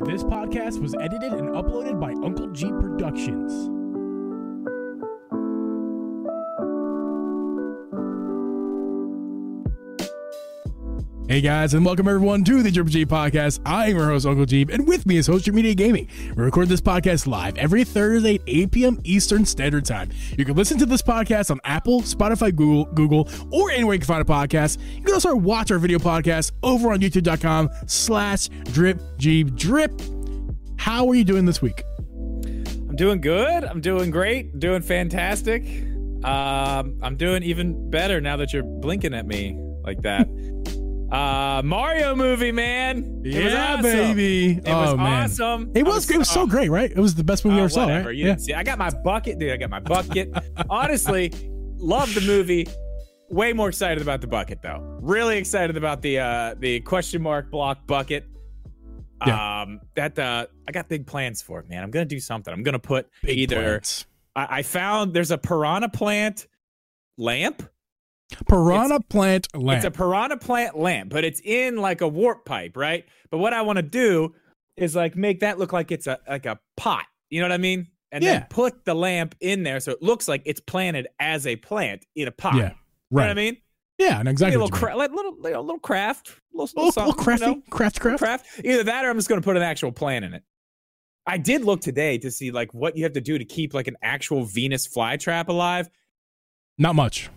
This podcast was edited and uploaded by Uncle Geeb Productions. Hey guys, and welcome everyone to the Triple G Podcast. I am your host, Uncle Geeb, and with me is Host Your Media Gaming. We record this podcast live every Thursday at 8 p.m. Eastern Standard Time. You can listen to this podcast on Apple, Spotify, Google, Google, or anywhere you can find a podcast. You can also watch our video podcast over on youtube.com slash drip geeb drip. How are you doing this week? I'm doing good. I'm doing great. Doing fantastic. Um, I'm doing even better now that you're blinking at me like that. Uh, Mario movie, man. It was Yeah, awesome. baby. It Oh, was man. awesome. It I was, it was so great, right? It was the best movie we uh, ever saw, whatever. right? You didn't see. I got my bucket, dude. I got my bucket. Honestly, love the movie. Way more excited about the bucket though. Really excited about the uh the question mark block bucket. Yeah. Um, that uh, I got big plans for it, man. I'm gonna do something. I'm gonna put Big either. I, I found there's a piranha plant lamp. Piranha plant lamp. It's a piranha plant lamp, but it's in like a warp pipe, right? But what I want to do is like make that look like it's a like a pot. You know what I mean? And Yeah. then put the lamp in there so it looks like it's planted as a plant in a pot. yeah, You know right. what I mean? Yeah, and exactly. a little, cra- like little, little, little craft, little, little, little, little crafty, you know? craft, craft. craft. Either that or I'm just going to put an actual plant in it. I did look today to see like what you have to do to keep like an actual Venus flytrap alive. Not much.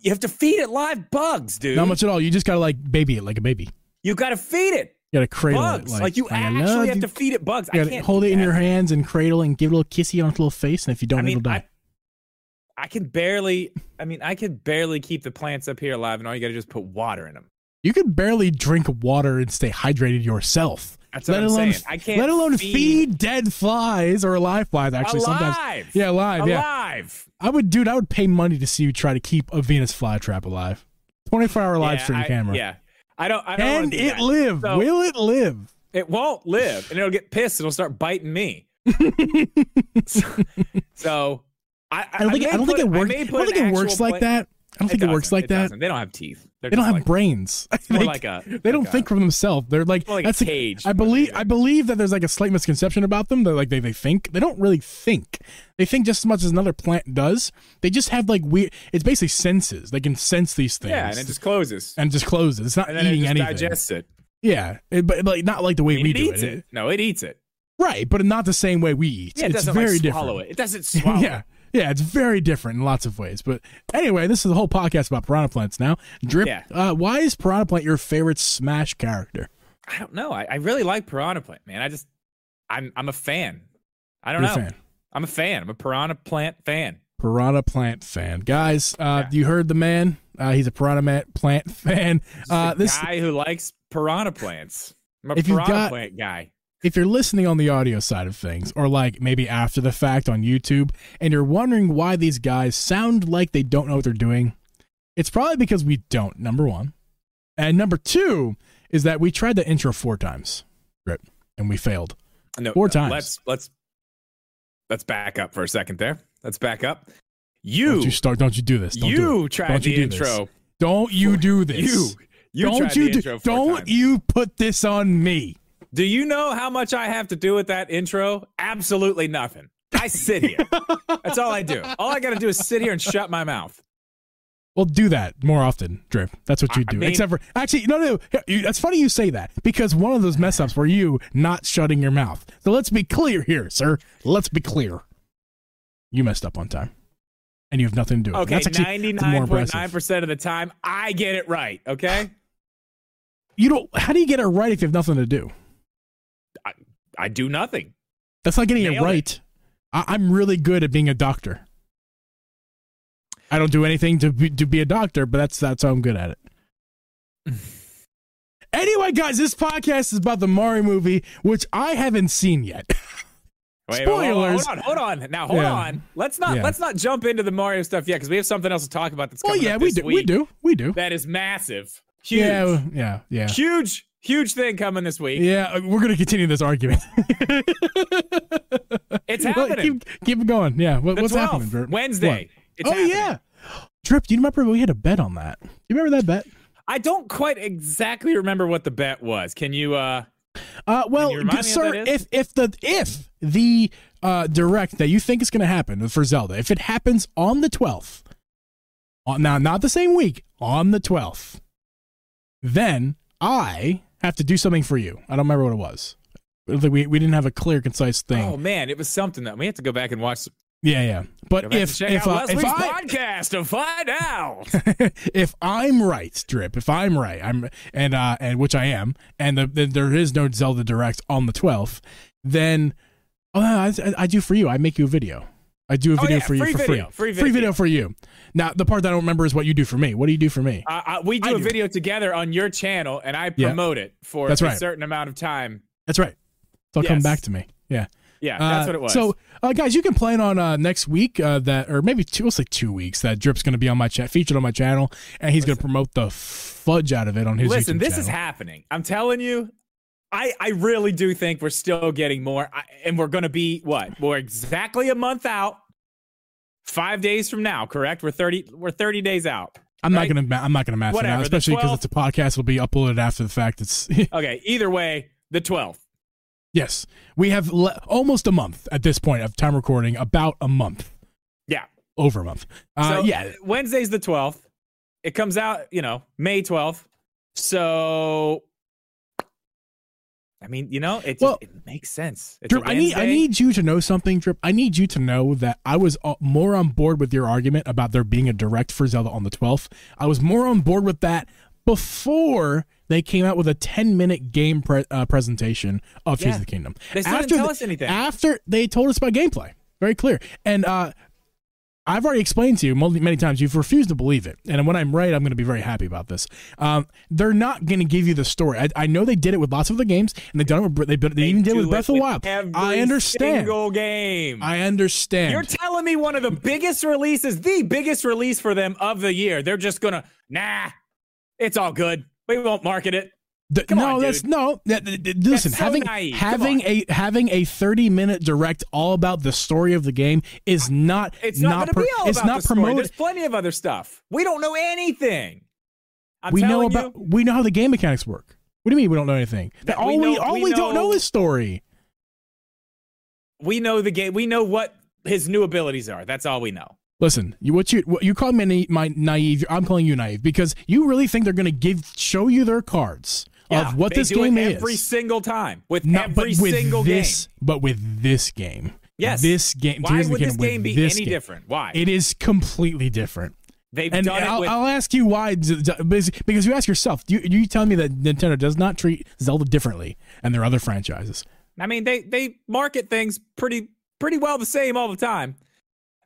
You have to feed it live bugs, dude. Not much at all. You just gotta like baby it like a baby. You got to feed it You gotta cradle bugs. it. Like, you I actually know, have you- to feed it bugs. You I gotta can't hold it in your hands and cradle and give it a little kissy on its little face. And if you don't, I mean, it'll die. I, I can barely. I mean, I can barely keep the plants up here alive, and all you got to just put water in them. you could barely drink water and stay hydrated yourself. That's let alone. I can't. let alone feed, feed dead flies or live flies. Actually, sometimes. Yeah, live. Yeah, alive. I would, dude. I would pay money to see you try to keep a Venus flytrap alive. Twenty-four hour live Yeah, stream I- camera. Yeah, I don't. I don't Can it that. live? So- Will it live? It won't live, and it'll get pissed. And it'll start biting me. so, so I, I don't think. I don't think it works. I don't think it works like that. I don't think it works like that. doesn't. They don't have teeth. They're They don't have like, brains. They- like a. they don't a- think for themselves. They're like like that's a a- cage. I believe. I believe that there's like a slight misconception about them. That like they, they think they don't really think. They think just as much as another plant does. They just have like weird. It's basically senses. They can sense these things. Yeah, and it just closes. and just closes. It's not and eating it anything. digests it. Yeah, it, but like not like the way I mean, we it do eats it. it. No, it eats it. Right, but not the same way we eat. Yeah, it it's doesn't very like swallow different. it. It doesn't swallow yeah. Yeah, it's very different in lots of ways. But anyway, this is the whole podcast about piranha plants now. Drip, Yeah. uh, why is piranha plant your favorite Smash character? I don't know. I, I really like Piranha Plant, man. I just, I'm, I'm a fan. I don't You're a know. fan. I'm a fan. I'm a Piranha Plant fan. Piranha plant fan. Guys, uh, Yeah. you heard the man. Uh, he's a piranha plant fan. Uh, this, guy who likes piranha plants. I'm a If Piranha got- Plant guy. If you're listening on the audio side of things, or like maybe after the fact on YouTube, and you're wondering why these guys sound like they don't know what they're doing, it's probably because we don't, number one. And number two is that we tried the intro four times, Drip, and we failed. No, Four no, times. Let's let's let's back up for a second there. Let's back up. You don't You start, don't you do this. Don't you do it. tried Don't you the do this. intro. Don't you do this. You you don't you do, don't times. you put this on me. Do you know how much I have to do with that intro? Absolutely nothing. I sit here. That's all I do. All I got to do is sit here and shut my mouth. Well, do that more often, Drip. That's what you I do. mean- Except for actually, no, no. you- That's funny you say that because one of those mess ups were you not shutting your mouth. So let's be clear here, sir. Let's be clear. You messed up on time, and you have nothing to do with it. Okay, That's actually ninety nine point nine percent of the time, I get it right. Okay, You don't. How do you get it right if you have nothing to do? I do nothing. That's not getting it Nailed it. right. I, I'm really good at being a doctor. I don't do anything to be, to be a doctor, but that's that's how I'm good at it. anyway, guys, this podcast is about the Mario movie, which I haven't seen yet. Wait, Spoilers. Hold on, hold on. Now, hold Yeah. on. Let's not Yeah. let's not jump into the Mario stuff yet because we have something else to talk about. That's well, yeah, we do, we do, we do. That is massive, huge, Yeah, yeah, yeah. huge, huge thing coming this week. Yeah, uh, we're gonna continue this argument. It's happening. Keep, keep it going. Yeah, what, what's 12th, happening? Bert? Wednesday. It's oh happening. yeah, Drip. Do you remember we had a bet on that? Do You remember that bet? I don't quite exactly remember what the bet was. Can you uh Uh, well, sir, what if if the if the uh, direct that you think is going to happen for Zelda, if it happens on the twelfth, on now not the same week, on the twelfth, then I have to do something for you. I don't remember what it was. We we didn't have a clear, concise thing. Oh man, it was something that we have to go back and watch. Yeah, yeah. But if if uh, if I podcast to find out. if I'm right, Drip, if I'm right, I'm and uh and which I am, and the, the, there is no Zelda Direct on the 12th, then oh, I, I do for you. I make you a video. I do a Oh, video yeah, for you free for video, free. free video. for you. Now the part that I don't remember is what you do for me. What do you do for me? Uh, uh, we do I a do. video together on your channel, and I Yeah. promote it for That's a right. certain amount of time. That's right. Coming Yes. back to me. Yeah. Yeah, that's Uh, what it was. So, uh, guys, you can plan on uh, next week uh, that, or maybe two, we'll say two weeks that Drip's going to be on my chat, featured on my channel, and he's going to promote the fudge out of it on his. listen, YouTube this channel. is happening. I'm telling you. I, I really do think we're still getting more, I, and we're going to be what? We're exactly a month out, five days from now. Correct? We're thirty. We're thirty days out. I'm right? not gonna. I'm not gonna math it out, especially because it's a podcast. It'll be uploaded after the fact. It's Okay. Either way, the twelfth. yes. We have le- almost a month at this point of time recording. About a month. Yeah. Over a month. Uh, so yeah. Wednesday's the twelfth. It comes out, you know, May twelfth. So, I mean, you know, it just, Well, it makes sense. Drip, I need. I need you to know something, Drip. I need you to know that I was uh, more on board with your argument about there being a direct for Zelda on the 12th. I was more on board with that before they came out with a 10 minute game pre- uh, presentation of Tears of the Kingdom. They still didn't After tell the- us anything. After they told us about gameplay, very clear. And uh, I've already explained to you many, times. You've refused to believe it, and when I'm right, I'm going to be very happy about this. Um, they're not going to give you the story. I, I know they did it with lots of the games, and they've done it. With, they, they, they even did it with Breath of the Wild. I understand. Single game. I understand. You're telling me one of the biggest releases, the biggest release for them of the year. They're just gonna, nah, it's all good. We won't market it. Th- come no, on, that's no. that- th- th- listen, so having naive. Having a having a 30 minute direct all about the story of the game is not. It's not, be all It's about not the story. promoted. There's plenty of other stuff. We don't know anything. I'm we know about. you, We know how the game mechanics work. What do you mean we don't know anything? That all we we, all we we, don't know know- is story. we know the game. We know what his new abilities are. That's all we know. Listen, you what you what you call me my naive. I'm calling you naive because you really think they're going to give show you their cards Yeah, of what they this do game it is. every single time with Not- every with single this, game. but with this game. Yes. this game. Why would this game be this any game. different? Why? It is completely different. They've And done it I'll, with. I'll ask you why, Z- Z- basi- because you ask yourself, you you tell me that Nintendo does not treat Zelda differently and their other franchises. I mean, they they market things pretty pretty well the same all the time.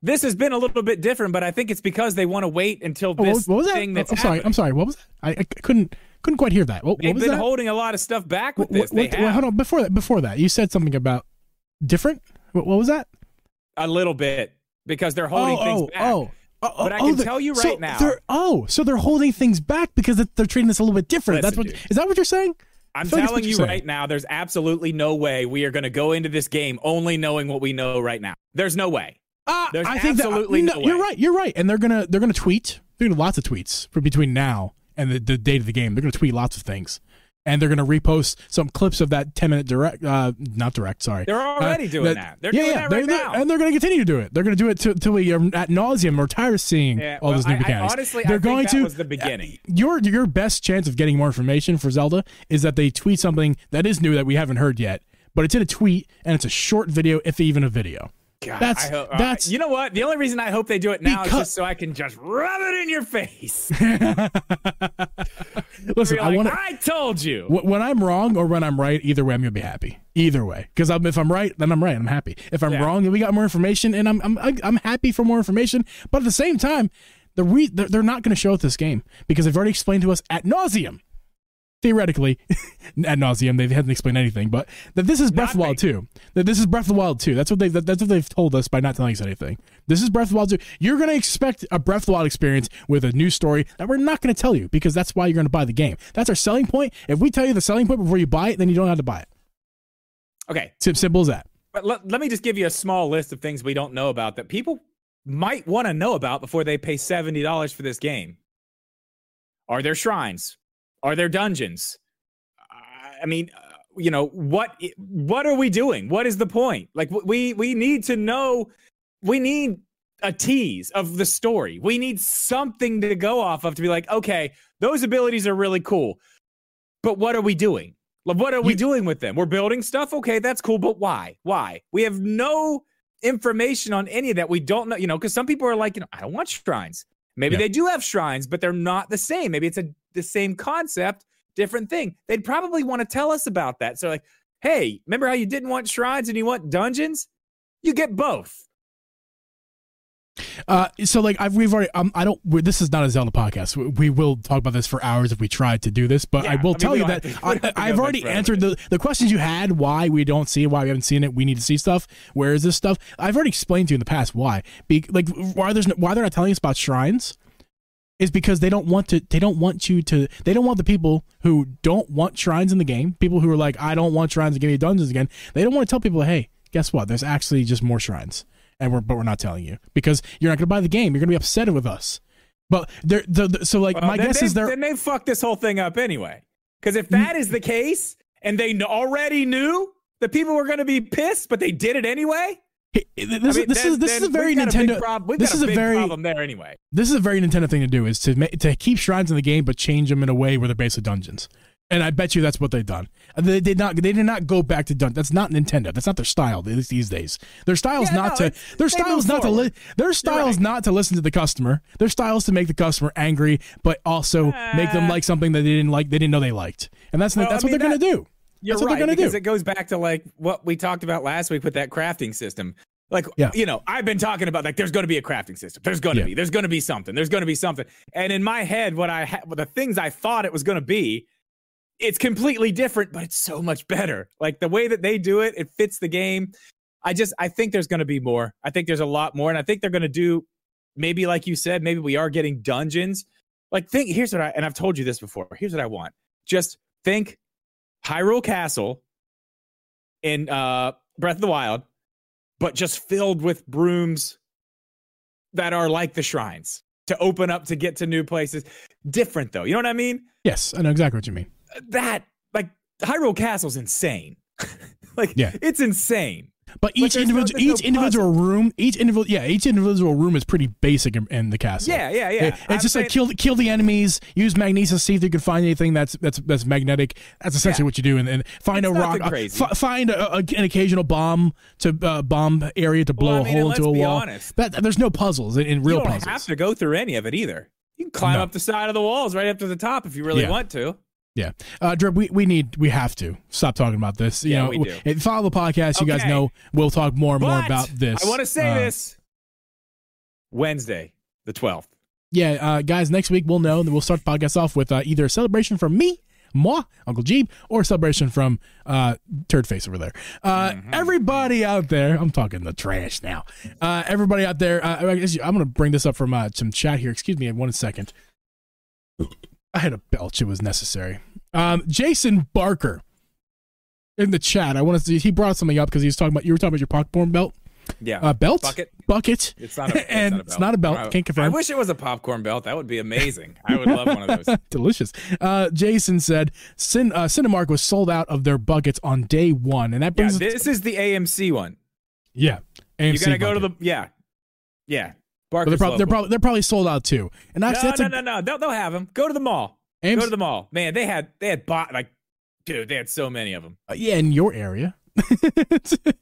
This has been a little bit different, but I think it's because they want to wait until Oh, this was- what was that? thing that's Oh, I'm sorry. happening. I'm sorry. What was that? I, I couldn't couldn't quite hear that. What, They've what was been that? holding a lot of stuff back with What- this. what- they what- have hold on. Before that, before that, you said something about different. What, what was that? a little bit because they're holding oh, things oh, back. oh, oh, But I oh, can the- tell you so right now- they're- Oh, so they're holding things back because they're treating this a little bit different. That's Listen, what dude. is that what you're saying? I'm feel like telling you saying. right now, there's absolutely no way we are going to go into this game only knowing what we know right now. There's no way. Uh, There's I think absolutely that, no You're right. You're right. And they're gonna they're gonna tweet. They're gonna lots of tweets for between now and the, the date of the game. They're gonna tweet lots of things, and they're gonna repost some clips of that ten minute direct. Uh, not direct. Sorry. They're already Uh, doing that. They're yeah, doing yeah, that they're- right they're- and they're gonna continue to do it. They're gonna do it till till we are at nauseum or tired of seeing Yeah, all well, those new I- I mechanics. honestly, they're think going that to. was the beginning. your your best chance of getting more information for Zelda is that they tweet something that is new that we haven't heard yet, but it's in a tweet and it's a short video, if even a video. God, That's- I hope, uh, that's- you know what? The only reason I hope they do it now is just so I can just rub it in your face. Listen, Be I like, want to. I told you. Wh- When I'm wrong or when I'm right, either way, I'm gonna be happy. Either way, because if I'm right, then I'm right. I'm happy. If I'm Yeah. wrong, then we got more information, and I'm I'm I'm happy for more information. But at the same time, the re- they're, they're not going to show us this game because they've already explained to us at nauseum, theoretically, ad nauseum. They haven't explained anything, but that this is Breath of the Wild Nothing. two. That this is Breath of the Wild two. That's what they that's what they've told us by not telling us anything. This is Breath of the Wild two. You're going to expect a Breath of the Wild experience with a new story that we're not going to tell you because that's why you're going to buy the game. That's our selling point. If we tell you the selling point before you buy it, then you don't have to buy it. Okay, Sim- Simple as that. but let, let me just give you a small list of things we don't know about that people might want to know about before they pay $70 for this game. Are there shrines? Are there dungeons? I mean, uh, you know what what are we doing? What is the point? Like we we need to know. We need a tease of the story. We need something to go off of to be like, okay, those abilities are really cool, but what are we doing? Like, what are we doing with them? We're building stuff. Okay, that's cool, but why? Why? We have no information on any of that. We don't know, you know, because some people are like, you know, I don't want shrines. Maybe yeah. they do have shrines, but they're not the same. Maybe it's a the same concept, different thing. They'd probably want to tell us about that. So like, hey, remember how you didn't want shrines and you want dungeons? You get both. Uh, so like I've we've already um, I don't this is not a Zelda podcast. We, we, will talk about this for hours if we tried to do this, but yeah, I will I mean, tell you that to, I, have already answered the the questions you had. Why we don't see it, why we haven't seen it, we need to see stuff. Where is this stuff? I've already explained to you in the past why. Be, like why there's no, why they're not telling us about shrines is because they don't want to they don't want you to they don't want the people who don't want shrines in the game people who are like i don't want shrines to give me dungeons again they don't want to tell people hey guess what there's actually just more shrines and we're but we're not telling you because you're not going to buy the game. You're going to be upset with us. But they're the, the so like well, my guess they, is they're then they fuck this whole thing up anyway. Because if that is the case, and they already knew the people were going to be pissed, but they did it anyway. This, I mean, this then, is this is a very Nintendo. A this is a, a very problem there anyway. This is a very Nintendo thing to do is to to keep shrines in the game, but change them in a way where they're basically dungeons. And I bet you that's what they've done. They did not. They did not go back to done. That's not Nintendo. That's not their style At least these days. Their style is yeah, not no, to. Their style is not to. Li- their style is right. not to listen to the customer. Their style is to make the customer angry, but also uh, make them like something that they didn't like. They didn't know they liked, and that's well, that's I mean, what they're that, gonna do. That's right, what they're gonna because do. it goes back to like what we talked about last week with that crafting system. Like, yeah. you know, I've been talking about like there's going to be a crafting system. There's going to yeah. be. There's going to be something. There's going to be something. And in my head, what I ha- the things I thought it was going to be it's completely different, but it's so much better. Like the way that they do it, it fits the game. I just I think there's going to be more. I think there's a lot more, and I think they're going to do maybe like you said, maybe we are getting dungeons. Like think here's what I and I've told you this before. Here's what I want. Just think Hyrule Castle in uh Breath of the Wild, but just filled with brooms that are like the shrines to open up to get to new places. Different though. You know what I mean? Yes, I know exactly what you mean that like Hyrule Castle's insane. like yeah. it's insane. But each like individual, each no individual room, each individual, yeah, each individual room is pretty basic in, in the castle. Yeah, yeah, yeah. It, it's I'm just saying, like kill kill the enemies, use magnesis, see if you can find anything that's that's that's magnetic. That's essentially yeah. what you do, and, and find it's a rock, uh, f- find a, a, an occasional bomb to uh, bomb area to blow well, I mean, a hole into a wall. Honest, that, there's no puzzles in, in real you don't puzzles. have to go through any of it either. You can climb no. up the side of the walls right up to the top if you really yeah. want to. Yeah, uh, Drip, we, we need we have to stop talking about this. You yeah, know, we do. follow the podcast. You guys know we'll talk more and but more about this. I want to say uh, this Wednesday, the twelfth. Yeah, uh, guys, next week we'll know, and we'll start the podcast off with uh, either a celebration from me, moi, Uncle Geeb, or a celebration from uh, Turd Face over there. Uh, mm-hmm. Everybody out there, I'm talking the trash now. Uh, everybody out there, uh, I'm going to bring this up from uh, some chat here. Excuse me, one second. I had a belch. It was necessary. Um, Jason Barker in the chat. I want to see. He brought something up because he was talking about. You were talking about your popcorn belt. Yeah. Uh, belt. Bucket. Bucket. It's not. A, it's and not a belt. it's not a belt. I, Can't confirm. I wish it was a popcorn belt. That would be amazing. I would love one of those. Delicious. Uh, Jason said, Cin- uh, Cinemark was sold out of their buckets on day one, and that brings. Yeah, this is the AMC one. Yeah. AMC you gotta go to the yeah, yeah. They're, prob- they're, probably they're probably sold out too. And actually, no, no, a- no, no, They'll, they'll have them. Go to the mall. Go to the mall, man. They had they had bought like, dude, they had so many of them. Uh, yeah, in your area.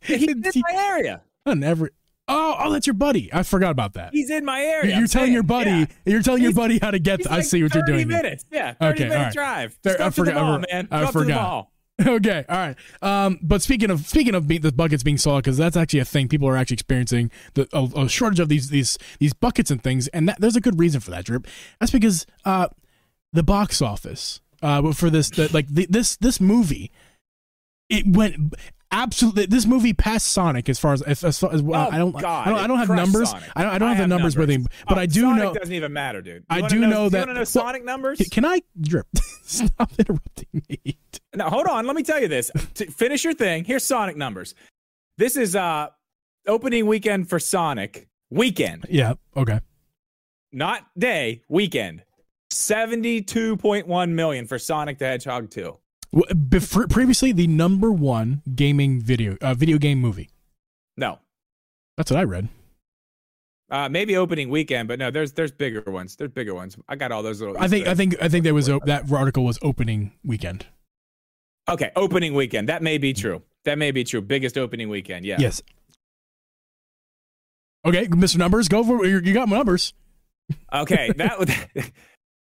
He's in my area. On every. Oh, oh, that's your buddy. I forgot about that. He's in my area. You're, telling your buddy. Yeah. You're telling he's, your buddy how to get. To, like I see what you're doing. Thirty Minutes. Yeah. Thirty okay, minute right. drive. I forgot. I, I forgot. okay, all right. Um, but speaking of speaking of be, the buckets being sold, because that's actually a thing. People are actually experiencing the a, a, shortage of these these these buckets and things, and that, there's a good reason for that. Drip. That's because uh, the box office uh, for this the, like the, this this movie it went absolutely this movie passed Sonic as far as as, as, as well, oh, I don't God, I don't I don't have numbers. Sonic. I don't I don't have, have the numbers, numbers, with him but oh, I do Sonic know doesn't even matter dude. I do know, know that you know Sonic numbers? can I drip? Stop interrupting me. Now hold on let me tell you this. To finish your thing here's Sonic numbers. This is uh opening weekend for Sonic. Weekend. Yeah okay. Not day weekend. 72.1 million for Sonic the Hedgehog 2. Before, previously, the number one gaming video uh, video game movie. No. That's what I read. Uh, maybe opening weekend, but no, there's there's bigger ones. There's bigger ones. I got all those little. I think I think I think there was that article was opening weekend. Okay, opening weekend. That may be true. That may be true. Biggest opening weekend. Yeah. Yes. Okay, Mr. Numbers, go for. You got my numbers. Okay. That would.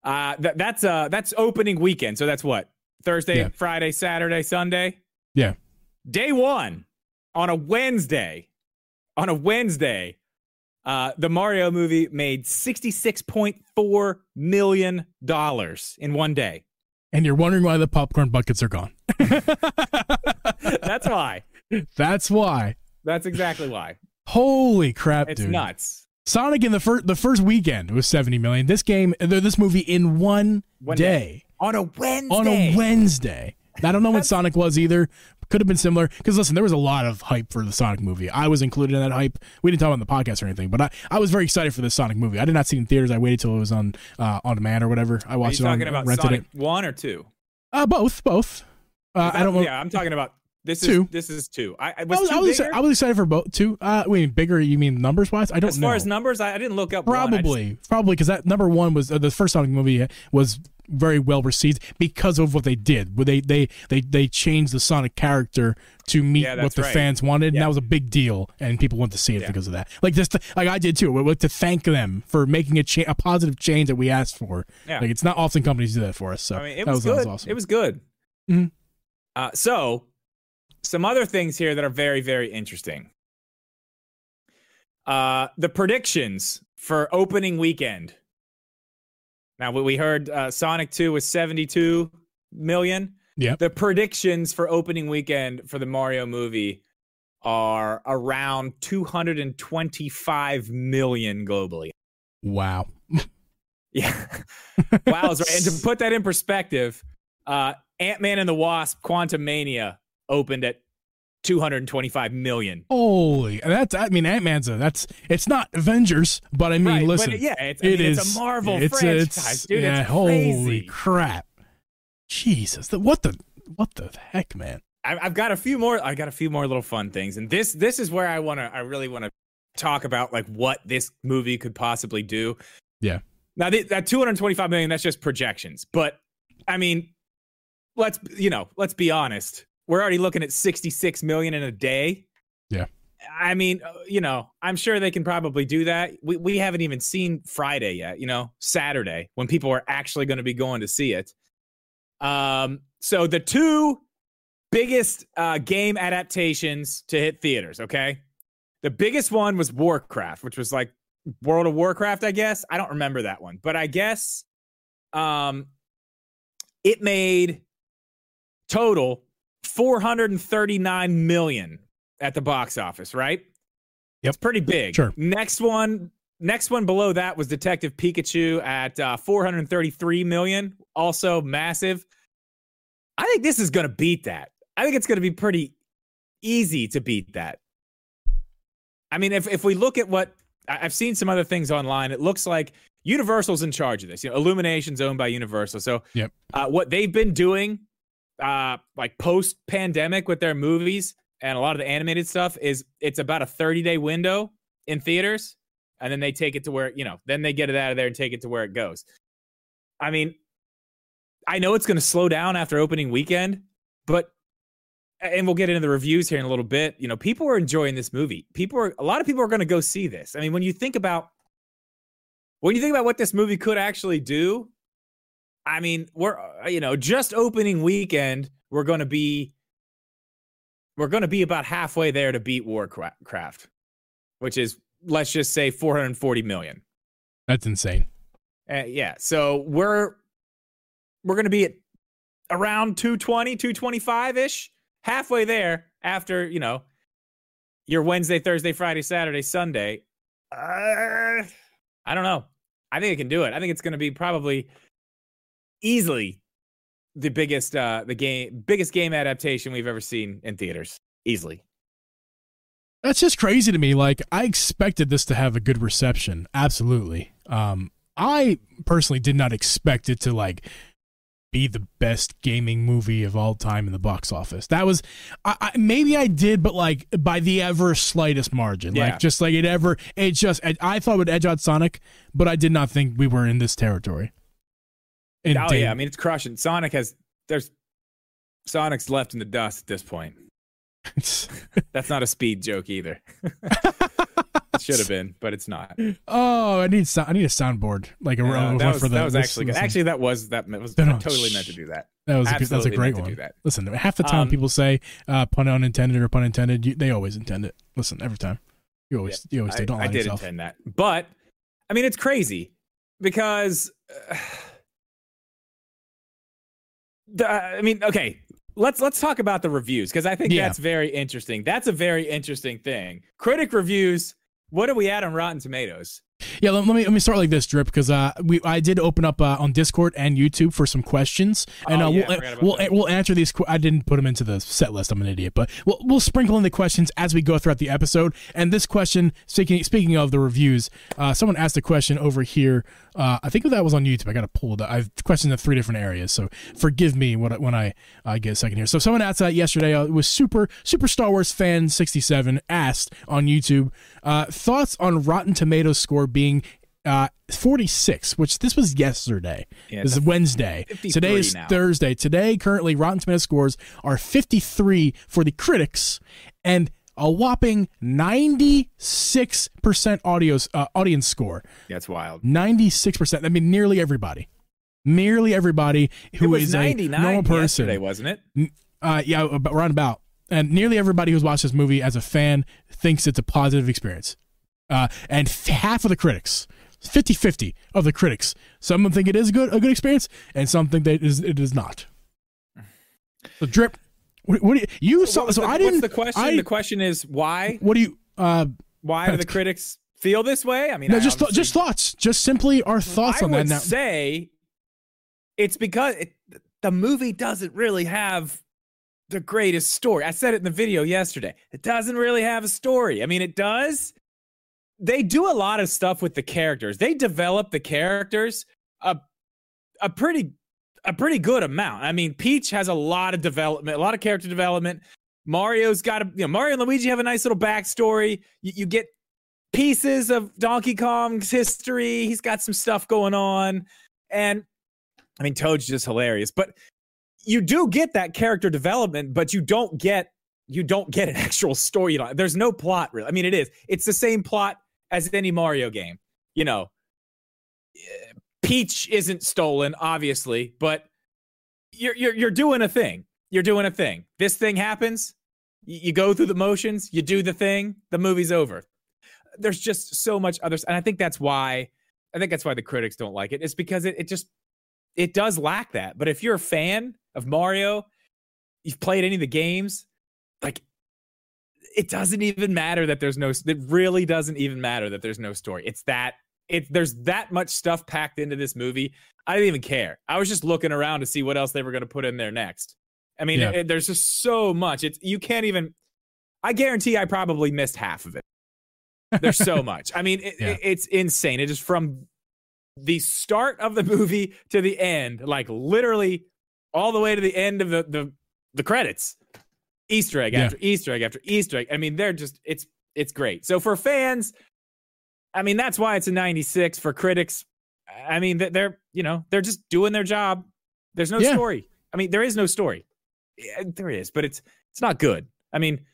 Uh, that, that's uh that's opening weekend. So that's what Thursday, Yeah. Friday, Saturday, Sunday. Yeah. Day one on a Wednesday. On a Wednesday, uh, the Mario movie made sixty six point four million dollars in one day. And you're wondering why the popcorn buckets are gone. That's why. That's why. That's exactly why. Holy crap, It's dude! nuts. Sonic in the first the first weekend was 70 million. This game, this movie in one, One day, day. On a Wednesday. on a Wednesday. I don't know when Sonic was either. Could have been similar because listen, there was a lot of hype for the Sonic movie. I was included in that hype. We didn't talk about on the podcast or anything, but I, I was very excited for this Sonic movie. I did not see it in theaters. I waited till it was on uh, on demand or whatever. I Are you watched it on talking about rented Sonic it. one or two? Uh, both, both. Uh, I don't know. Yeah, I'm talking about this Two. is this is two. I, I I was, was, two I, was excited, I was excited for both two. Uh, wait, bigger? You mean numbers wise? I don't as know. far as numbers, I, I didn't look up. one. Just- Probably, probably because that number one was uh, the first Sonic movie was very well received because of what they did. Where they they they they changed the Sonic character to meet Yeah, what the right. fans wanted, and that was a big deal, and people went to see it Yeah. because of that. Like just to, like I did too. Like to thank them for making a cha- a positive change that we asked for. Yeah. Like it's not often companies do that for us. So I mean, it that was, was, good. was awesome. It was good. Mhm. Uh, so, some other things here that are very, very interesting. Uh, the predictions for opening weekend. Now, we- heard uh, Sonic 2 was 72 million. Yep. The predictions for opening weekend for the Mario movie are around 225 million globally. wow. Yeah. wow. right. And to put that in perspective, uh, Ant Man and the Wasp Quantumania opened at 225 million. Holy, that's I mean Ant Man's a that's it's not Avengers, but I mean Right, listen, yeah, it's, I it mean, is it's a Marvel it's, franchise, it's- dude. Yeah, it's holy crap, Jesus, the, what the what the heck, man? I, I've got a few more. I got a few more little fun things, and this this is where I want to. I really want to talk about like what this movie could possibly do. Yeah. Now th- that 225 million, that's just projections, but I mean, let's you know, let's be honest. We're already looking at 66 million in a day. Yeah. I mean, uh, you know, I'm sure they can probably do that. We we haven't even seen Friday yet. You know, Saturday when people are actually going to be going to see it. Um. So the two biggest uh, game adaptations to hit theaters. Okay, the biggest one was Warcraft, which was like World of Warcraft. I guess I don't remember that one, but I guess um, it made total 439 million at the box office. Right? Yep. It's pretty big. Sure. Next one. Next one below that was Detective Pikachu at uh, 433 million, also massive. I think this is going to beat that. I think it's going to be pretty easy to beat that. I mean, if if we look at what I've seen some other things online, it looks like Universal's in charge of this. You know, Illumination's owned by Universal, so Yep. uh, what they've been doing, uh, like post pandemic with their movies and a lot of the animated stuff, is it's about a thirty day window in theaters, and then they take it to where you know, then they get it out of there and take it to where it goes. I mean, I know it's going to slow down after opening weekend, but and we'll get into the reviews here in a little bit. You know, people are enjoying this movie. People are a lot of people are going to go see this. I mean, when you think about when you think about what this movie could actually do, I mean, we're uh, you know, just opening weekend, we're going to be we're going to be about halfway there to beat Warcraft, which is let's just say 440 million. That's insane. Uh, yeah. So we're we're going to be at around 220, 225 ish, halfway there after, you know, your Wednesday, Thursday, Friday, Saturday, Sunday. Uh, I don't know. I think it can do it. I think it's going to be probably easily the biggest uh the game biggest game adaptation we've ever seen in theaters. Easily. That's just crazy to me. Like I expected this to have a good reception. Absolutely. Um, I personally did not expect it to like be the best gaming movie of all time in the box office. That was I, I, maybe I did, but like by the ever slightest margin. Yeah. Like just like it ever. It just I, I thought it would edge out Sonic, but I did not think we were in this territory. And oh Dave- yeah, I mean it's crushing. Sonic has there's Sonic's left in the dust at this point. That's not a speed joke either. it should have been, but it's not. oh, I need so- I need a soundboard like a Uh, that was, for the. that was actually listen. Actually, that was that was No, no, totally shh. meant to do that. that was a, that's a great one. do. Listen, half the time Um, people say uh, pun unintended or pun intended, you, they always intend it. Listen, every time. You always you always I, don't lie I did yourself. intend that, but I mean it's crazy because uh, the, I mean, okay, let's let's talk about the reviews because I think Yeah. that's very interesting. That's a very interesting thing. Critic reviews. What are we at on Rotten Tomatoes? Yeah, let, let me let me start like this, Drip, because uh, we I did open up uh, on Discord and YouTube for some questions, and Oh, uh, yeah, we'll we'll, we'll answer these. que- I didn't put them into the set list. I'm an idiot, but we'll we'll sprinkle in the questions as we go throughout the episode. And this question, speaking speaking of the reviews, uh, someone asked a question over here. Uh, I think that was on YouTube. I got to pull it. up. I've questioned in three different areas, so forgive me when I, when I uh, get a second here. So someone asked that yesterday. Uh, it was super super Star Wars fan 67 asked on YouTube uh, thoughts on Rotten Tomatoes score being uh 46 which this was yesterday Yeah, this is wednesday today is now. thursday today currently rotten Tomatoes scores are 53 for the critics and a whopping 96% audios, uh, audience score That's wild. 96% i mean nearly everybody nearly everybody who is a normal person yesterday, wasn't it? uh, yeah, about, around about. And nearly everybody who's watched this movie as a fan thinks it's a positive experience. Uh, and f- half of the critics, 50 50 of the critics, some of them think it is good, a good experience, and some think that it is, it is not. So, Drip, what, what do you, you saw? What So the, I didn't. The question? I- the question is why? What do you. Uh, Why do the critics feel this way? I mean, no, I just, th- just thoughts. Just simply our thoughts I on that now. say it's because it, the movie doesn't really have the greatest story. I said it in the video yesterday. It doesn't really have a story. I mean, it does. They do a lot of stuff with the characters. They develop the characters a a pretty a pretty good amount. I mean, Peach has a lot of development, a lot of character development. Mario's got a you know Mario and Luigi have a nice little backstory. You, you get pieces of Donkey Kong's history. He's got some stuff going on, and I mean Toad's just hilarious. But you do get that character development, but you don't get you don't get an actual storyline. There's no plot really. I mean, it is. It's the same plot as any Mario game. You know, Peach isn't stolen, obviously, but you're you're you're doing a thing. You're doing a thing. This thing happens. You, go through the motions. You do the thing. The movie's over. There's just so much others, and I think that's why. I think that's why the critics don't like it. It's because it, it just it does lack that. But if you're a fan of Mario, you've played any of the games, like it doesn't even matter that there's no. It really doesn't even matter that there's no story. It's that it there's that much stuff packed into this movie. I didn't even care. I was just looking around to see what else they were going to put in there next. I mean, Yeah. it- there's just so much. It's you can't even. I guarantee I probably missed half of it. There's so much. I mean, it, Yeah. it- it's insane. It is from the start of the movie to the end, like literally all the way to the end of the the, the credits. Easter egg Yeah. after Easter egg after Easter egg. I mean, they're just it's it's great. So for fans, I mean, that's why it's a 96 for critics. I mean, they're- they're you know they're just doing their job. There's no Yeah. story. I mean, there is no story. Yeah, There is, but it's it's not good. I mean,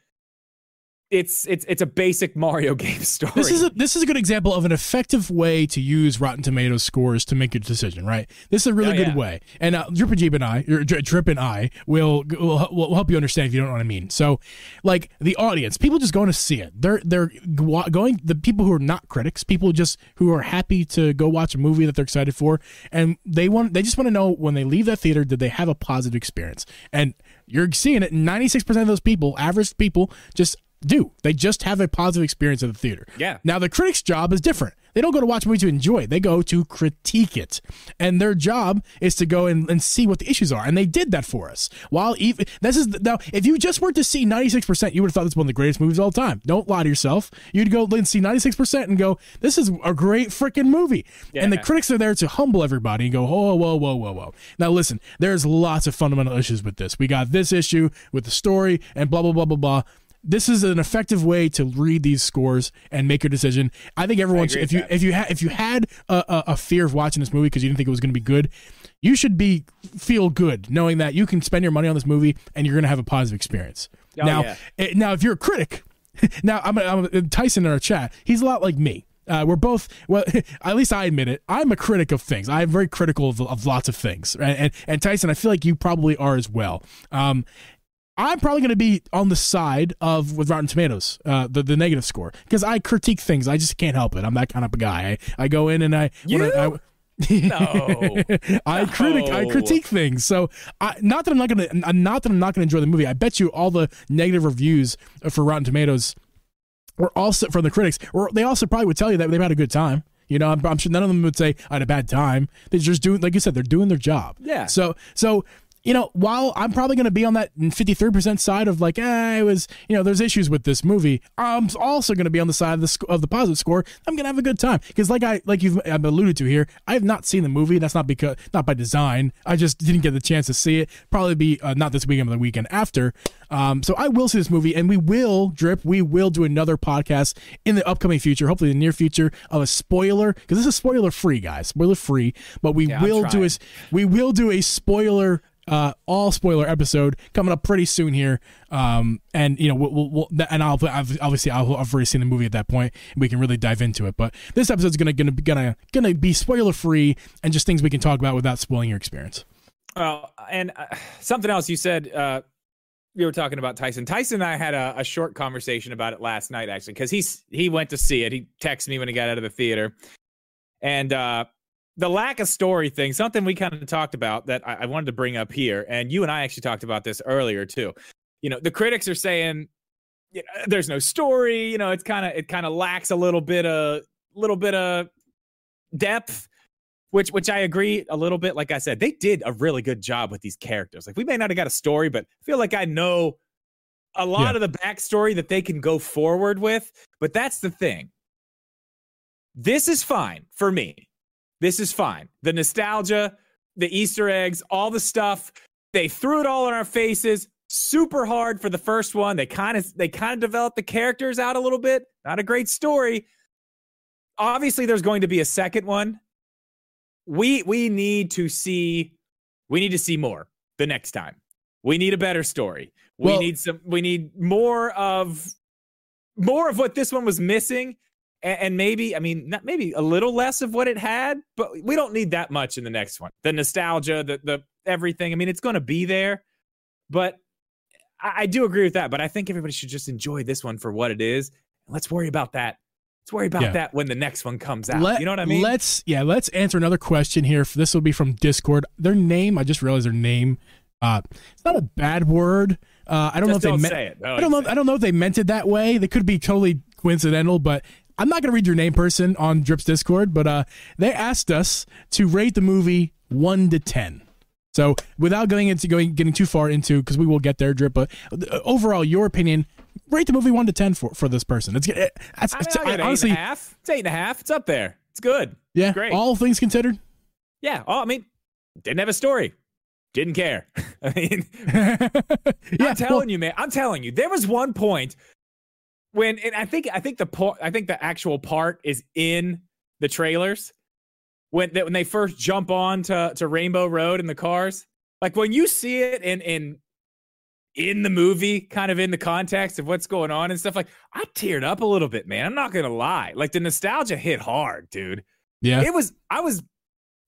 it's it's it's a basic Mario game story. This is a, this is a good example of an effective way to use Rotten Tomatoes scores to make a decision, right? This is a really Oh, good yeah. way, and uh, Drip and Geeb and I, or Drip and I, will, will will help you understand if you don't know what I mean. So, like the audience, people just going to see it. They're they're going. The people who are not critics, people just who are happy to go watch a movie that they're excited for, and they want they just want to know when they leave that theater, did they have a positive experience? And you're seeing it. Ninety six percent of those people, average people, just do. They just have a positive experience at the theater. Yeah. Now the critics' job is different. They don't go to watch a movie to enjoy it. They go to critique it. And their job is to go and, and see what the issues are. And they did that for us. While even this is now, if you just were to see 96%, you would have thought this was one of the greatest movies of all time. Don't lie to yourself. You'd go and see 96% and go, this is a great freaking movie. Yeah. And the critics are there to humble everybody and go, whoa, whoa, whoa, whoa, whoa. Now listen, there's lots of fundamental issues with this. We got this issue with the story and blah blah blah blah blah. This is an effective way to read these scores and make your decision. I think everyone, should, if you that. if you had if you had a, a, a fear of watching this movie because you didn't think it was going to be good, you should be feel good knowing that you can spend your money on this movie and you're going to have a positive experience. Oh, now, yeah. eh, now if you're a critic, now I'm, I'm Tyson in our chat. He's a lot like me. Uh, we're both well. At least I admit it. I'm a critic of things. I'm very critical of, of lots of things. Right? And and Tyson, I feel like you probably are as well. Um, I'm probably going to be on the side of with Rotten Tomatoes, uh, the the negative score, because I critique things. I just can't help it. I'm that kind of a guy. I, I go in and I when I- I- No. I critic I critique things. So I, not that I'm not gonna not that I'm not gonna enjoy the movie. I bet you all the negative reviews for Rotten Tomatoes were also from the critics, or they also probably would tell you that they've had a good time. You know, I'm, I'm sure none of them would say I had a bad time. They're just doing, like you said, they're doing their job. Yeah. So, so you know, while I'm probably going to be on that 53% side of like, eh, it was, you know, there's issues with this movie. I'm also going to be on the side of the sc- of the positive score. I'm going to have a good time because, like I like you've I've alluded to here, I have not seen the movie. That's not because not by design. I just didn't get the chance to see it. Probably be uh, not this weekend, but the weekend after. Um, so I will see this movie, and we will drip. We will do another podcast in the upcoming future, hopefully the near future, of a spoiler because this is spoiler free, guys, spoiler free. But we I'm will do trying. a s- we will do a spoiler uh all spoiler episode coming up pretty soon here um and you know we'll, we'll, we'll and i'll obviously I'll, i've already seen the movie at that point and we can really dive into it but this episode's gonna gonna gonna gonna be spoiler free and just things we can talk about without spoiling your experience Well, and uh, something else you said. Uh, you were talking about Tyson. Tyson and I had a, a short conversation about it last night, actually, because he's he went to see it. He texted me when he got out of the theater, and uh, the lack of story thing, something we kind of talked about that I, I wanted to bring up here, and you and I actually talked about this earlier too. You know, the critics are saying you know, there's no story. You know, it's kind of it kind of lacks a little bit of little bit of depth which which I agree a little bit. Like I said, they did a really good job with these characters. Like we may not have got a story, but I feel like I know a lot Yeah. of the backstory that they can go forward with. But that's the thing. This is fine for me. This is fine. The nostalgia, the Easter eggs, all the stuff. They threw it all in our faces. Super hard for the first one. They kind of they kind of developed the characters out a little bit. Not a great story. Obviously, there's going to be a second one we we need to see we need to see more the next time. We need a better story. We Well- need some we need more of more of what this one was missing and, and maybe I mean not maybe a little less of what it had, but we don't need that much in the next one. The nostalgia, the the everything. I mean, it's going to be there, but I, I do agree with that. But I think everybody should just enjoy this one for what it is. Let's worry about that. Let's worry about Yeah. that when the next one comes out. Let- you know what I mean? Let's yeah, let's answer another question here. This will be from Discord. Their name, I just realized their name. Uh, it's not a bad word. Uh, I don't Just know if don't they meant. I don't know. I don't know if they meant it that way. They could be totally coincidental, but I'm not gonna read your name, person, on Drips Discord. But uh, they asked us to rate the movie one to ten. So without going into going getting too far into, because we will get there, Drip. But uh, overall, your opinion, rate the movie one to ten for for this person. It's that's I mean, it's- give it honestly, eight and a half. It's eight and a half. It's up there. It's good. yeah. great. All things considered. Yeah. Oh, I mean, didn't have a story. Didn't care. I mean, yeah, I'm telling you, man. I'm telling you. There was one point when, and I think, I think the part, I think the actual part is in the trailers when that when they first jump on to to Rainbow Road in the cars. Like when you see it in in in the movie, kind of in the context of what's going on and stuff. Like I teared up a little bit, man. I'm not gonna lie. Like the nostalgia hit hard, dude. yeah. It was. I was.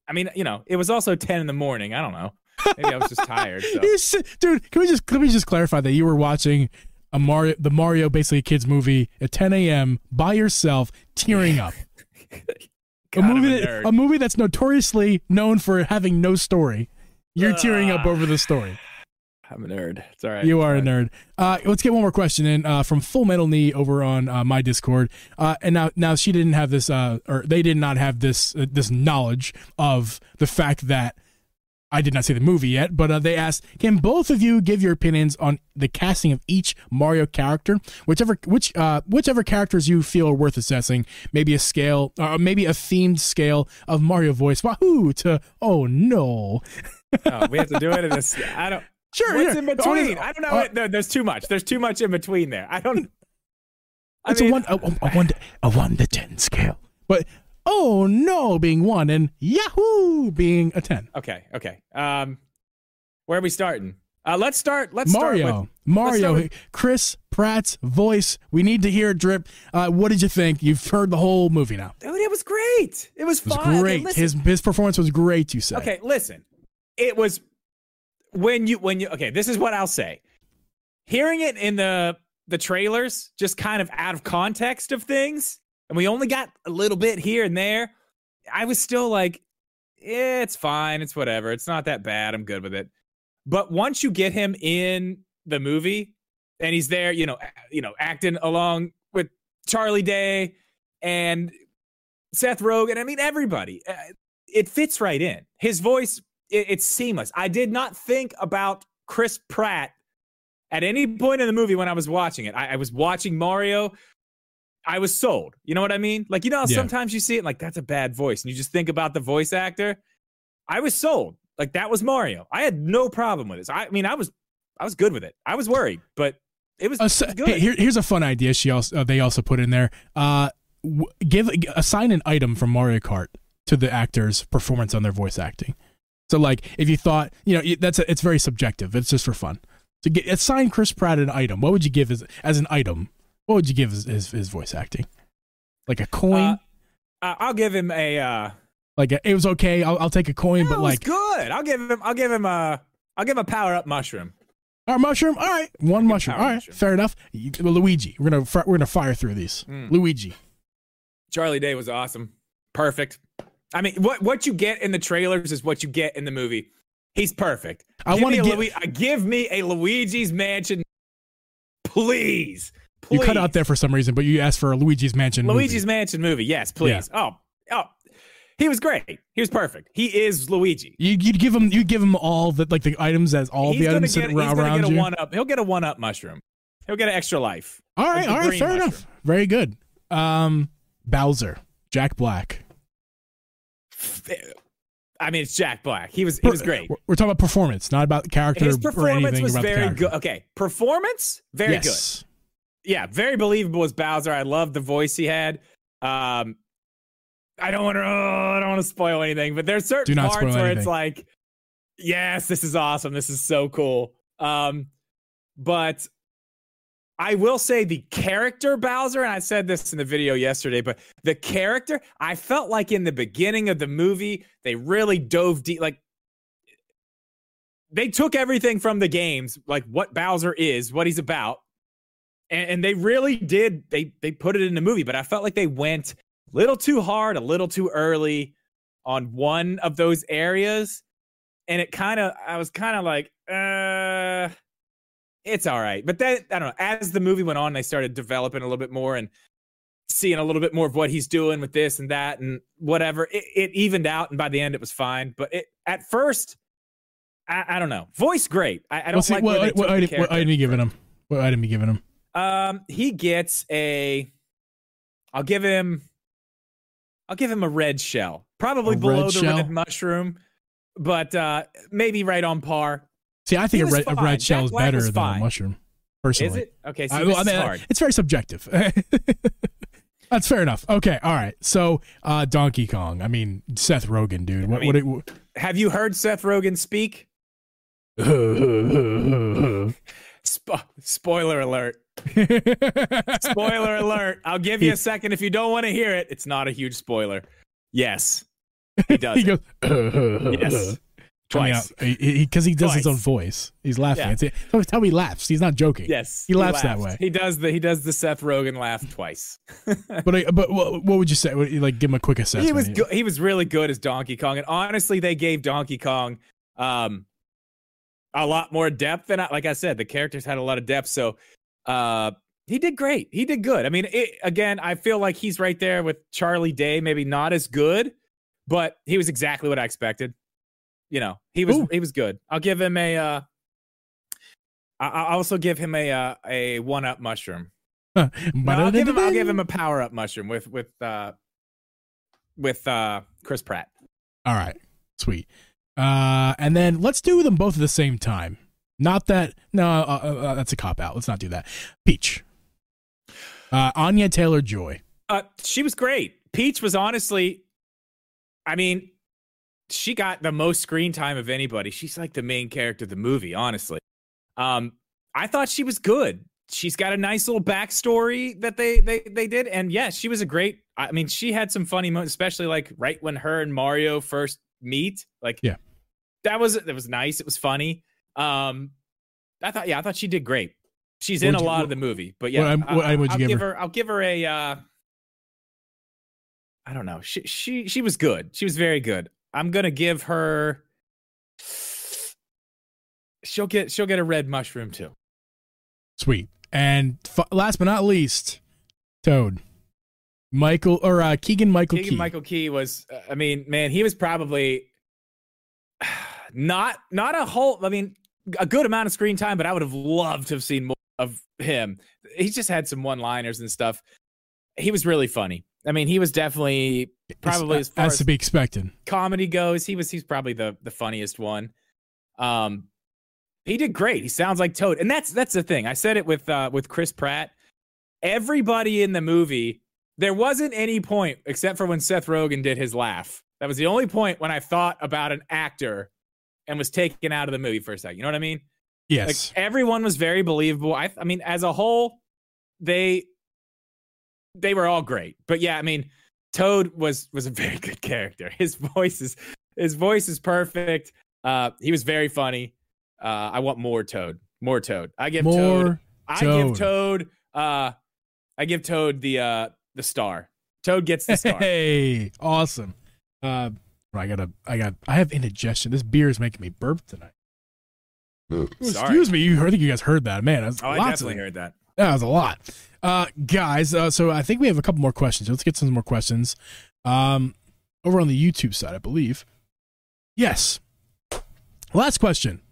I mean, you know, it was also ten in the morning. I don't know. Maybe I was just tired. So. Dude, can we just can we just clarify that you were watching a Mario the Mario basically a kids movie at 10 a.m. by yourself, tearing up. a movie a a movie that's notoriously known for having no story. You're tearing up Ah. over the story. I'm a nerd. It's all right. You are a right. nerd. Uh, let's get one more question in uh, from Full Metal Knee over on uh, my Discord. Uh, and now, now she didn't have this, uh, or they did not have this uh, this knowledge of the fact that I did not see the movie yet. But uh, they asked, can both of you give your opinions on the casting of each Mario character, whichever which uh, whichever characters you feel are worth assessing? Maybe a scale, or maybe a themed scale of Mario voice, wahoo to oh no. Oh, we have to do it in this. I don't. Sure, What's yeah. in between? I don't know. Uh, there's too much. There's too much in between there. I don't. I It's mean, a one a, a- a one to, a one to ten scale. But oh no, being one and Yahoo being a ten. Okay. Okay. Um, where are we starting? Uh, let's start. Let's start Mario, with. Mario, start with- Chris Pratt's voice. We need to hear it drip. Uh, what did you think? You've heard the whole movie now. Dude, it was great. It was It was fun. Great. His his performance was great. You said. Okay, listen. It was when you when you okay, this is what I'll say. Hearing it in the the trailers, just kind of out of context of things, and we only got a little bit here and there, I was still like, eh, it's fine, it's whatever. It's not that bad. I'm good with it. But once you get him in the movie and he's there, you know, you know, acting along with Charlie Day and Seth Rogen, I mean everybody. uh, It fits right in. His voice it's seamless. I did not think about Chris Pratt at any point in the movie when I was watching it. I, I was watching Mario. I was sold. You know what I mean? Like, you know, how Yeah. sometimes you see it like that's a bad voice, and you just think about the voice actor. I was sold. Like that was Mario. I had no problem with this. I mean, I was, I was good with it. I was worried, but it was, Ass- was good. hey, here, here's a fun idea. She also uh, they also put in there. Uh, w- give assign an item from Mario Kart to the actor's performance on their voice acting. So like, if you thought you know that's a, it's very subjective. It's just for fun. So get assign Chris Pratt an item. What would you give as as an item? What would you give his his, his voice acting? Like a coin. Uh, I- I'll give him a. uh like a, it was okay. I'll, I'll take a coin, no, but it was like good. I'll give him. I'll give him a. I'll give him a power up mushroom. our mushroom. All right, one mushroom. All right, mushroom. fair enough. Luigi, we're gonna we're gonna fire through these. Mm. Luigi. Charlie Day was awesome. Perfect. I mean, what what you get in the trailers is what you get in the movie. He's perfect. I want to a get. Uh, give me a Luigi's Mansion, please. Please. You cut out there for some reason, but you asked for a Luigi's Mansion. movie. Luigi's Mansion movie. Yes, please. Oh, oh, he was great. He was perfect. He is Luigi. You, you'd give him. You give him all the like the items as all he's the items get, that he's around get a you. one up. He'll get a one up mushroom. He'll get an extra life. All right, all right, fair mushroom. enough. Very good. Um, Bowser, Jack Black. I mean, it's Jack Black. He was he was great. We're, talking about performance, not about character His or performance was very good. Okay, performance very good. yes. Yeah, very believable as Bowser. I love the voice he had. Um, I don't want to. Oh, I don't want to spoil anything, but there's certain parts where anything. it's like, yes, this is awesome. This is so cool. Um, but I will say the character Bowser, and I said this in the video yesterday, but the character, I felt like in the beginning of the movie, they really dove deep. Like they took everything from the games, like what Bowser is, what he's about, and, and they really did. They they put it in the movie, but I felt like they went a little too hard, a little too early on one of those areas, and it kind of, I was kind of like, uh it's all right. But then I don't know. As the movie went on, they started developing a little bit more and seeing a little bit more of what he's doing with this and that and whatever. It, it evened out, and by the end, it was fine. But it at first, I, I don't know. Voice great. I, I don't What's he- like what, what, item, what character. item you giving him? What item you giving him? Um, he gets a. I'll give him. I'll give him a red shell, probably A below red the shell? red mushroom, but uh maybe right on par. See, I think a red, a red shell Jack is Black better than fine. a mushroom. Personally, Is it okay? So I, I mean, it's very subjective. That's fair enough. Okay, all right. So, uh, Donkey Kong. I mean, Seth Rogen, dude. What? mean- what, Have you heard Seth Rogen speak? Spo- spoiler alert. Spoiler alert. I'll give you a second if you don't want to hear it. It's not a huge spoiler. Yes. He does. he goes. yes. Twice. Twice. Because he, does his own voice. He's laughing. Yeah. It's, how he laughs. He's not joking. Yes. He laughs that way. He does the he does the Seth Rogen laugh twice. But I- but what, what would you say? What- Like, give him a quick assessment. he was go- he was really good as Donkey Kong, and honestly, they gave Donkey Kong um a lot more depth than I, like I said, the characters had a lot of depth. So uh he did great. He did good. I mean, it, again, I feel like he's right there with Charlie Day, maybe not as good, but he was exactly what I expected. You know, he was Ooh. he was good. I'll give him a uh I, will also give him a uh, a one up mushroom. no, I'll, give him, I'll give him a power up mushroom with with uh with uh Chris Pratt. All right. Sweet. Uh, and then let's do them both at the same time. Not that no, uh, uh, uh that's a cop out. Let's not do that. Peach, uh, Anya Taylor Joy. Uh, she was great. Peach was honestly, I mean, she got the most screen time of anybody. She's like the main character of the movie. Honestly, um, I thought she was good. She's got a nice little backstory that they they they did, and yes, she was a great. I mean, she had some funny moments, especially like right when her and Mario first meet. Like, yeah, that was that was nice. It was funny. Um, I thought, yeah, I thought she did great. She's in a lot of the movie, but yeah, what, what, I, would you give, give her? her? I'll give her a. Uh, I don't know. She she she was good. She was very good. I'm gonna give her. She'll get she'll get a red mushroom too. Sweet. And f- last but not least, Toad. Michael or uh, Keegan Michael Keegan Key. Michael Key was. Uh, I mean, man, he was probably not not a whole. I mean, a good amount of screen time, but I would have loved to have seen more of him. He just had some one liners and stuff. He was really funny. I mean, he was definitely probably as far as, as to be expected. Comedy goes, he was he's probably the the funniest one. Um, he did great. He sounds like Toad, and that's that's the thing. I said it with uh with Chris Pratt. Everybody in the movie, there wasn't any point except for when Seth Rogen did his laugh. That was the only point when I thought about an actor and was taken out of the movie for a second. You know what I mean? Yes. Like everyone was very believable. I, I mean, as a whole, they they were all great. But yeah, I mean, Toad was was a very good character. His voice is his voice is perfect. Uh, he was very funny. Uh, I want more Toad. More Toad. I give more Toad. Toad. I give Toad. Uh, I give Toad the uh the star. Toad gets the star. Hey, awesome. Uh, I gotta, I got, I have indigestion. This beer is making me burp tonight. Excuse me, you I think you guys heard that, man. oh, I definitely of, heard that. That was a lot, uh, guys. Uh, so I think we have a couple more questions. Let's get some more questions. Um, over on the YouTube side, I believe. Yes. Last question.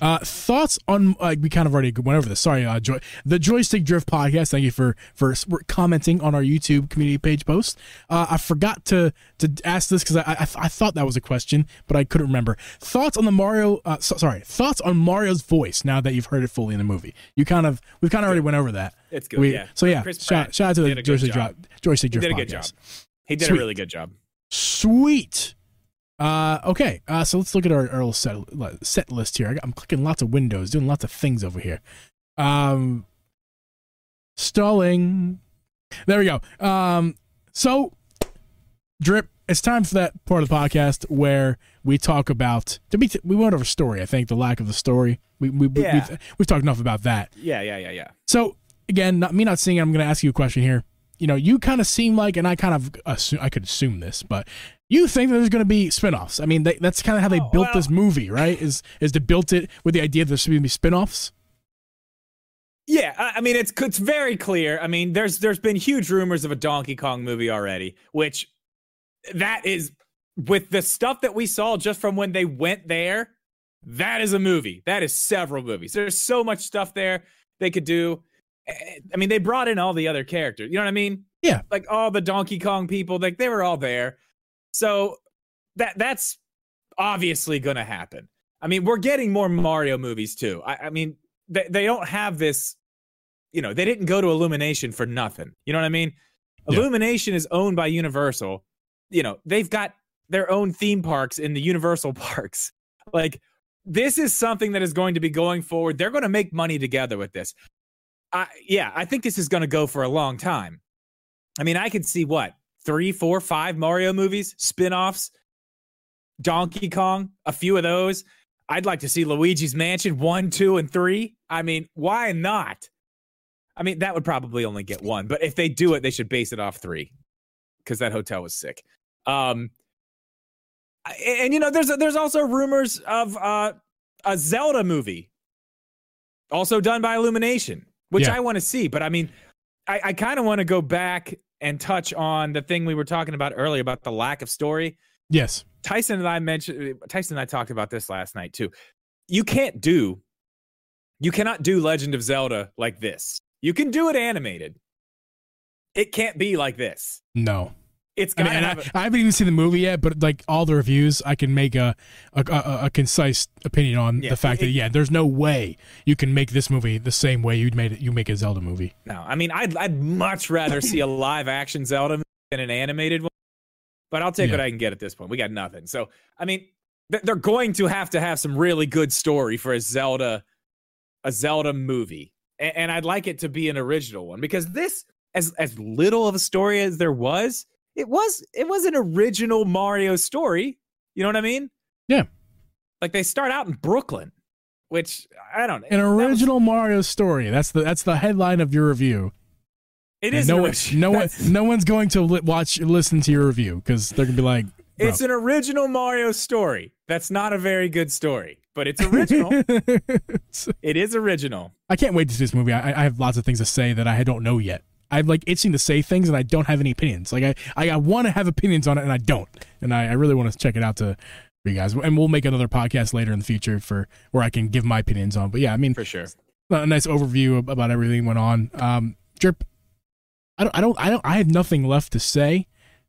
Uh, thoughts on uh, we kind of already went over this. Sorry, uh, Joy, the Joystick Drift podcast. Thank you for for commenting on our YouTube community page post. Uh, I forgot to to ask this because I, I, I thought that was a question, but I couldn't remember. Thoughts on the Mario? Uh, so, sorry, thoughts on Mario's voice now that you've heard it fully in the movie. You kind of we've kind of already went over that. It's good. We, yeah. So yeah, shout, shout, out to the Joystick, Drift, Joystick Drift. He did a good podcast. job. He did Sweet. a really good job. Sweet. Uh, okay, uh, so let's look at our, our little set, set list here. I'm clicking lots of windows, doing lots of things over here. Um, stalling. There we go. Um, so, drip. It's time for that part of the podcast where we talk about. To be, we went over story. I think the lack of the story. We we, yeah. we we've, we've talked enough about that. Yeah, yeah, yeah, yeah. So again, not me not seeing it. I'm going to ask you a question here. You know, you kind of seem like, and I kind of assume, I could assume this, but you think that there's going to be spin-offs. I mean, they, that's kind of how they oh, built well, this movie, right? Is is to built it with the idea that there's going to be spin-offs? Yeah, I mean it's it's very clear. I mean, there's there's been huge rumors of a Donkey Kong movie already, which that is with the stuff that we saw just from when they went there, that is a movie. That is several movies. There's so much stuff there they could do. I mean, they brought in all the other characters. You know what I mean? Yeah. Like all the Donkey Kong people, like they were all there. So that that's obviously going to happen. I mean, we're getting more Mario movies too. I, I mean, they, they don't have this, you know, they didn't go to Illumination for nothing. You know what I mean? Yeah. Illumination is owned by Universal. You know, they've got their own theme parks in the Universal parks. Like, this is something that is going to be going forward. They're going to make money together with this. I, yeah, I think this is going to go for a long time. I mean, I could see what three, four, five Mario movies, spin offs, Donkey Kong, a few of those. I'd like to see Luigi's Mansion one, two, and three. I mean, why not? I mean, that would probably only get one, but if they do it, they should base it off three because that hotel was sick. Um, and, and you know, there's there's also rumors of uh a Zelda movie, also done by Illumination, which Yeah. I want to see. But I mean, I, I kind of want to go back and touch on the thing we were talking about earlier about the lack of story. Yes. Tyson and I mentioned Tyson and I talked about this last night too. You can't do you cannot do Legend of Zelda like this. You can do it animated. It can't be like this. No. It's I mean, to have I, I haven't even seen the movie yet, but like all the reviews, I can make a a, a, a concise opinion on Yeah, the fact it- that yeah, there's no way you can make this movie the same way you'd made it. You make a Zelda movie. No, I mean, I'd I'd much rather see a live action Zelda than an animated one. But I'll take Yeah. what I can get at this point. We got nothing. So I mean, th- they're going to have to have some really good story for a Zelda, a Zelda movie, and, and I'd like it to be an original one because this, as as little of a story as there was, it was it was an original Mario story. You know what I mean? Yeah. Like they start out in Brooklyn, which I don't. An that was- original Mario story. That's the that's the headline of your review. It And is no one, no one, no one's going to li- watch listen to your review because they're gonna be like, bro. It's an original Mario story. That's not a very good story, but it's original. it is original. I can't wait to see this movie. I, I have lots of things to say that I don't know yet. I'm like itching to say things and I don't have any opinions. Like I, I, I want to have opinions on it and I don't. And I, I really want to check it out to for you guys. And we'll make another podcast later in the future for where I can give my opinions on. But yeah, I mean, For sure. a nice overview about everything went on. Um, Drip, I don't, I don't, I don't, I have nothing left to say,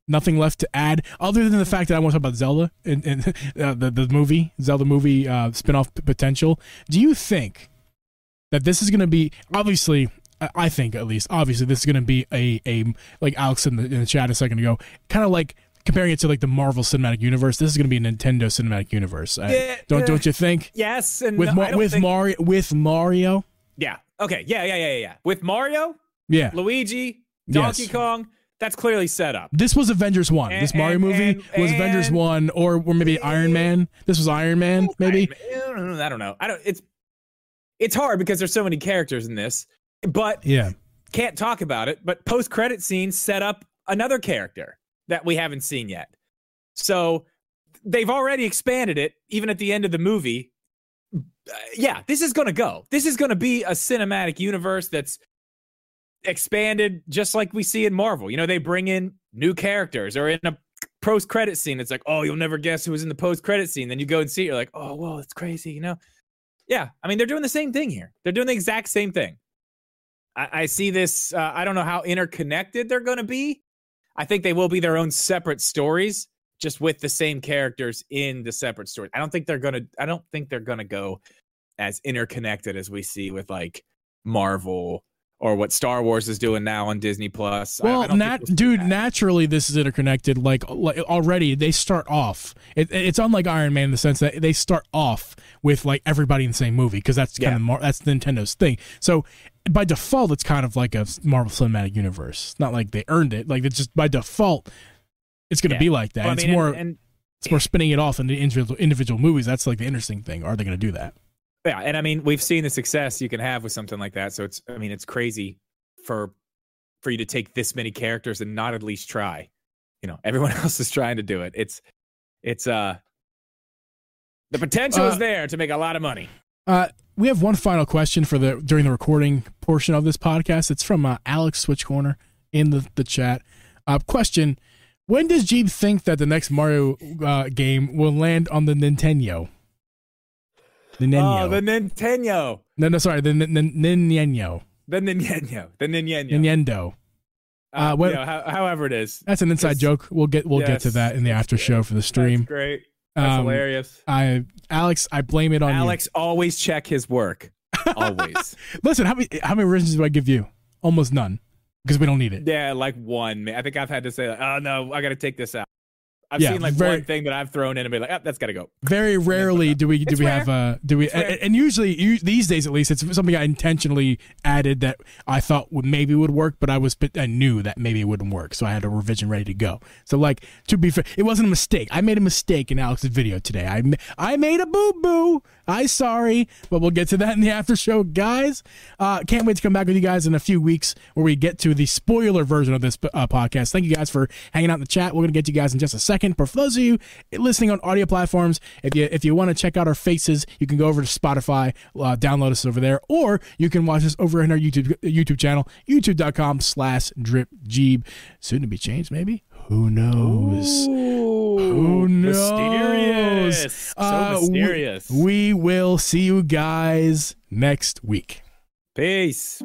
nothing left to add, other than the fact that I want to talk about Zelda and, and uh, the the movie Zelda movie uh, spinoff potential. Do you think that this is going to be obviously? I- think at least obviously this is going to be a a like Alex in the, in the chat a second ago, kind of like comparing it to like the Marvel Cinematic Universe. This is going to be a Nintendo Cinematic Universe. Don't don't you think? Yes, and With no, Ma- I don't with think- Mario with Mario, Yeah. Okay. Yeah. Yeah. Yeah. Yeah. yeah. With Mario, yeah. Luigi, Donkey Yes. Kong, that's clearly set up. This was Avengers One. And- this Mario and- movie and- was Avengers One, or or maybe Iron Man. This was Iron Man, maybe. I don't know. I don't know. I don't. It's it's hard because there's so many characters in this, but Yeah, can't talk about it. But post credit scenes set up another character that we haven't seen yet. So they've already expanded it, even at the end of the movie. Uh, yeah, this is going to go. This is going to be a cinematic universe that's expanded just like we see in Marvel. You know, they bring in new characters or in a post credit scene, it's like, oh, you'll never guess who was in the post credit scene. Then you go and see it, you're like, oh, whoa, it's crazy, you know? Yeah, I mean, they're doing the same thing here. They're doing the exact same thing. I, I see this. Uh, I don't know how interconnected they're going to be. I think they will be their own separate stories, just with the same characters in the separate stories. I don't think they're going to. I don't think they're going to go as interconnected as we see with like Marvel or what Star Wars is doing now on Disney Plus. I- I well, nat- we'll dude, that. naturally this is interconnected. Like, like already they start off. It, it's unlike Iron Man in the sense that they start off with like everybody in the same movie because that's kind Yeah. of Mar- that's Nintendo's thing. So by default, it's kind of like a Marvel Cinematic Universe. Not like they earned it. Like it's just by default, it's going to Yeah. be like that. Well, I it's mean, and- more. and it's more spinning it off into individual individual movies. That's like the interesting thing. Are they going to do that? Yeah, and I mean, we've seen the success you can have with something like that. So it's, I mean, it's crazy for for you to take this many characters and not at least try. You know, everyone else is trying to do it. It's, it's uh, the potential Uh, is there to make a lot of money. Uh, we have one final question for the during the recording portion of this podcast. It's from uh, Alex Switch Corner in the the chat. Uh, question: When does Geeb think that the next Mario uh, game will land on the Nintendo? The Nintendo. Oh, the Nintendo, no, no, sorry, the Nintendo. the Nintendo, the Nintendo. Nintendo. Uh, Uh, what- you know, how, however it is. That's an inside joke. We'll get we'll get to that in the after show for the That's stream. great. That's Um, hilarious. I Alex, I blame it on Alex always check his work. Always. Listen, how many how many reasons do I give you? Almost none, because we don't need it. Yeah, like one. I think I've had to say, like, oh no, I got to take this out. I've Yeah, seen like very- one thing that I've thrown in and be like, ah, that's got to go. Very rarely do we do It's we rare. have uh do we and, and usually you, these days at least it's something I intentionally added that I thought would maybe would work but I was I knew that maybe it wouldn't work so I had a revision ready to go. So like to be fair it wasn't a mistake. I made a mistake in Alex's video today. I I made a boo boo I sorry but we'll get to that in the after show guys uh can't wait to come back with you guys in a few weeks where we get to the spoiler version of this uh, podcast thank you guys for hanging out in the chat we're gonna get to you guys in just a second. But for those of you listening on audio platforms, if you if you want to check out our faces, you can go over to Spotify, uh, download us over there, or you can watch us over in our YouTube YouTube channel, youtube.com slash drip geeb. Soon to be changed, maybe. Who knows? Who knows? Mysterious. Uh, so we- mysterious. we will see you guys next week. Peace.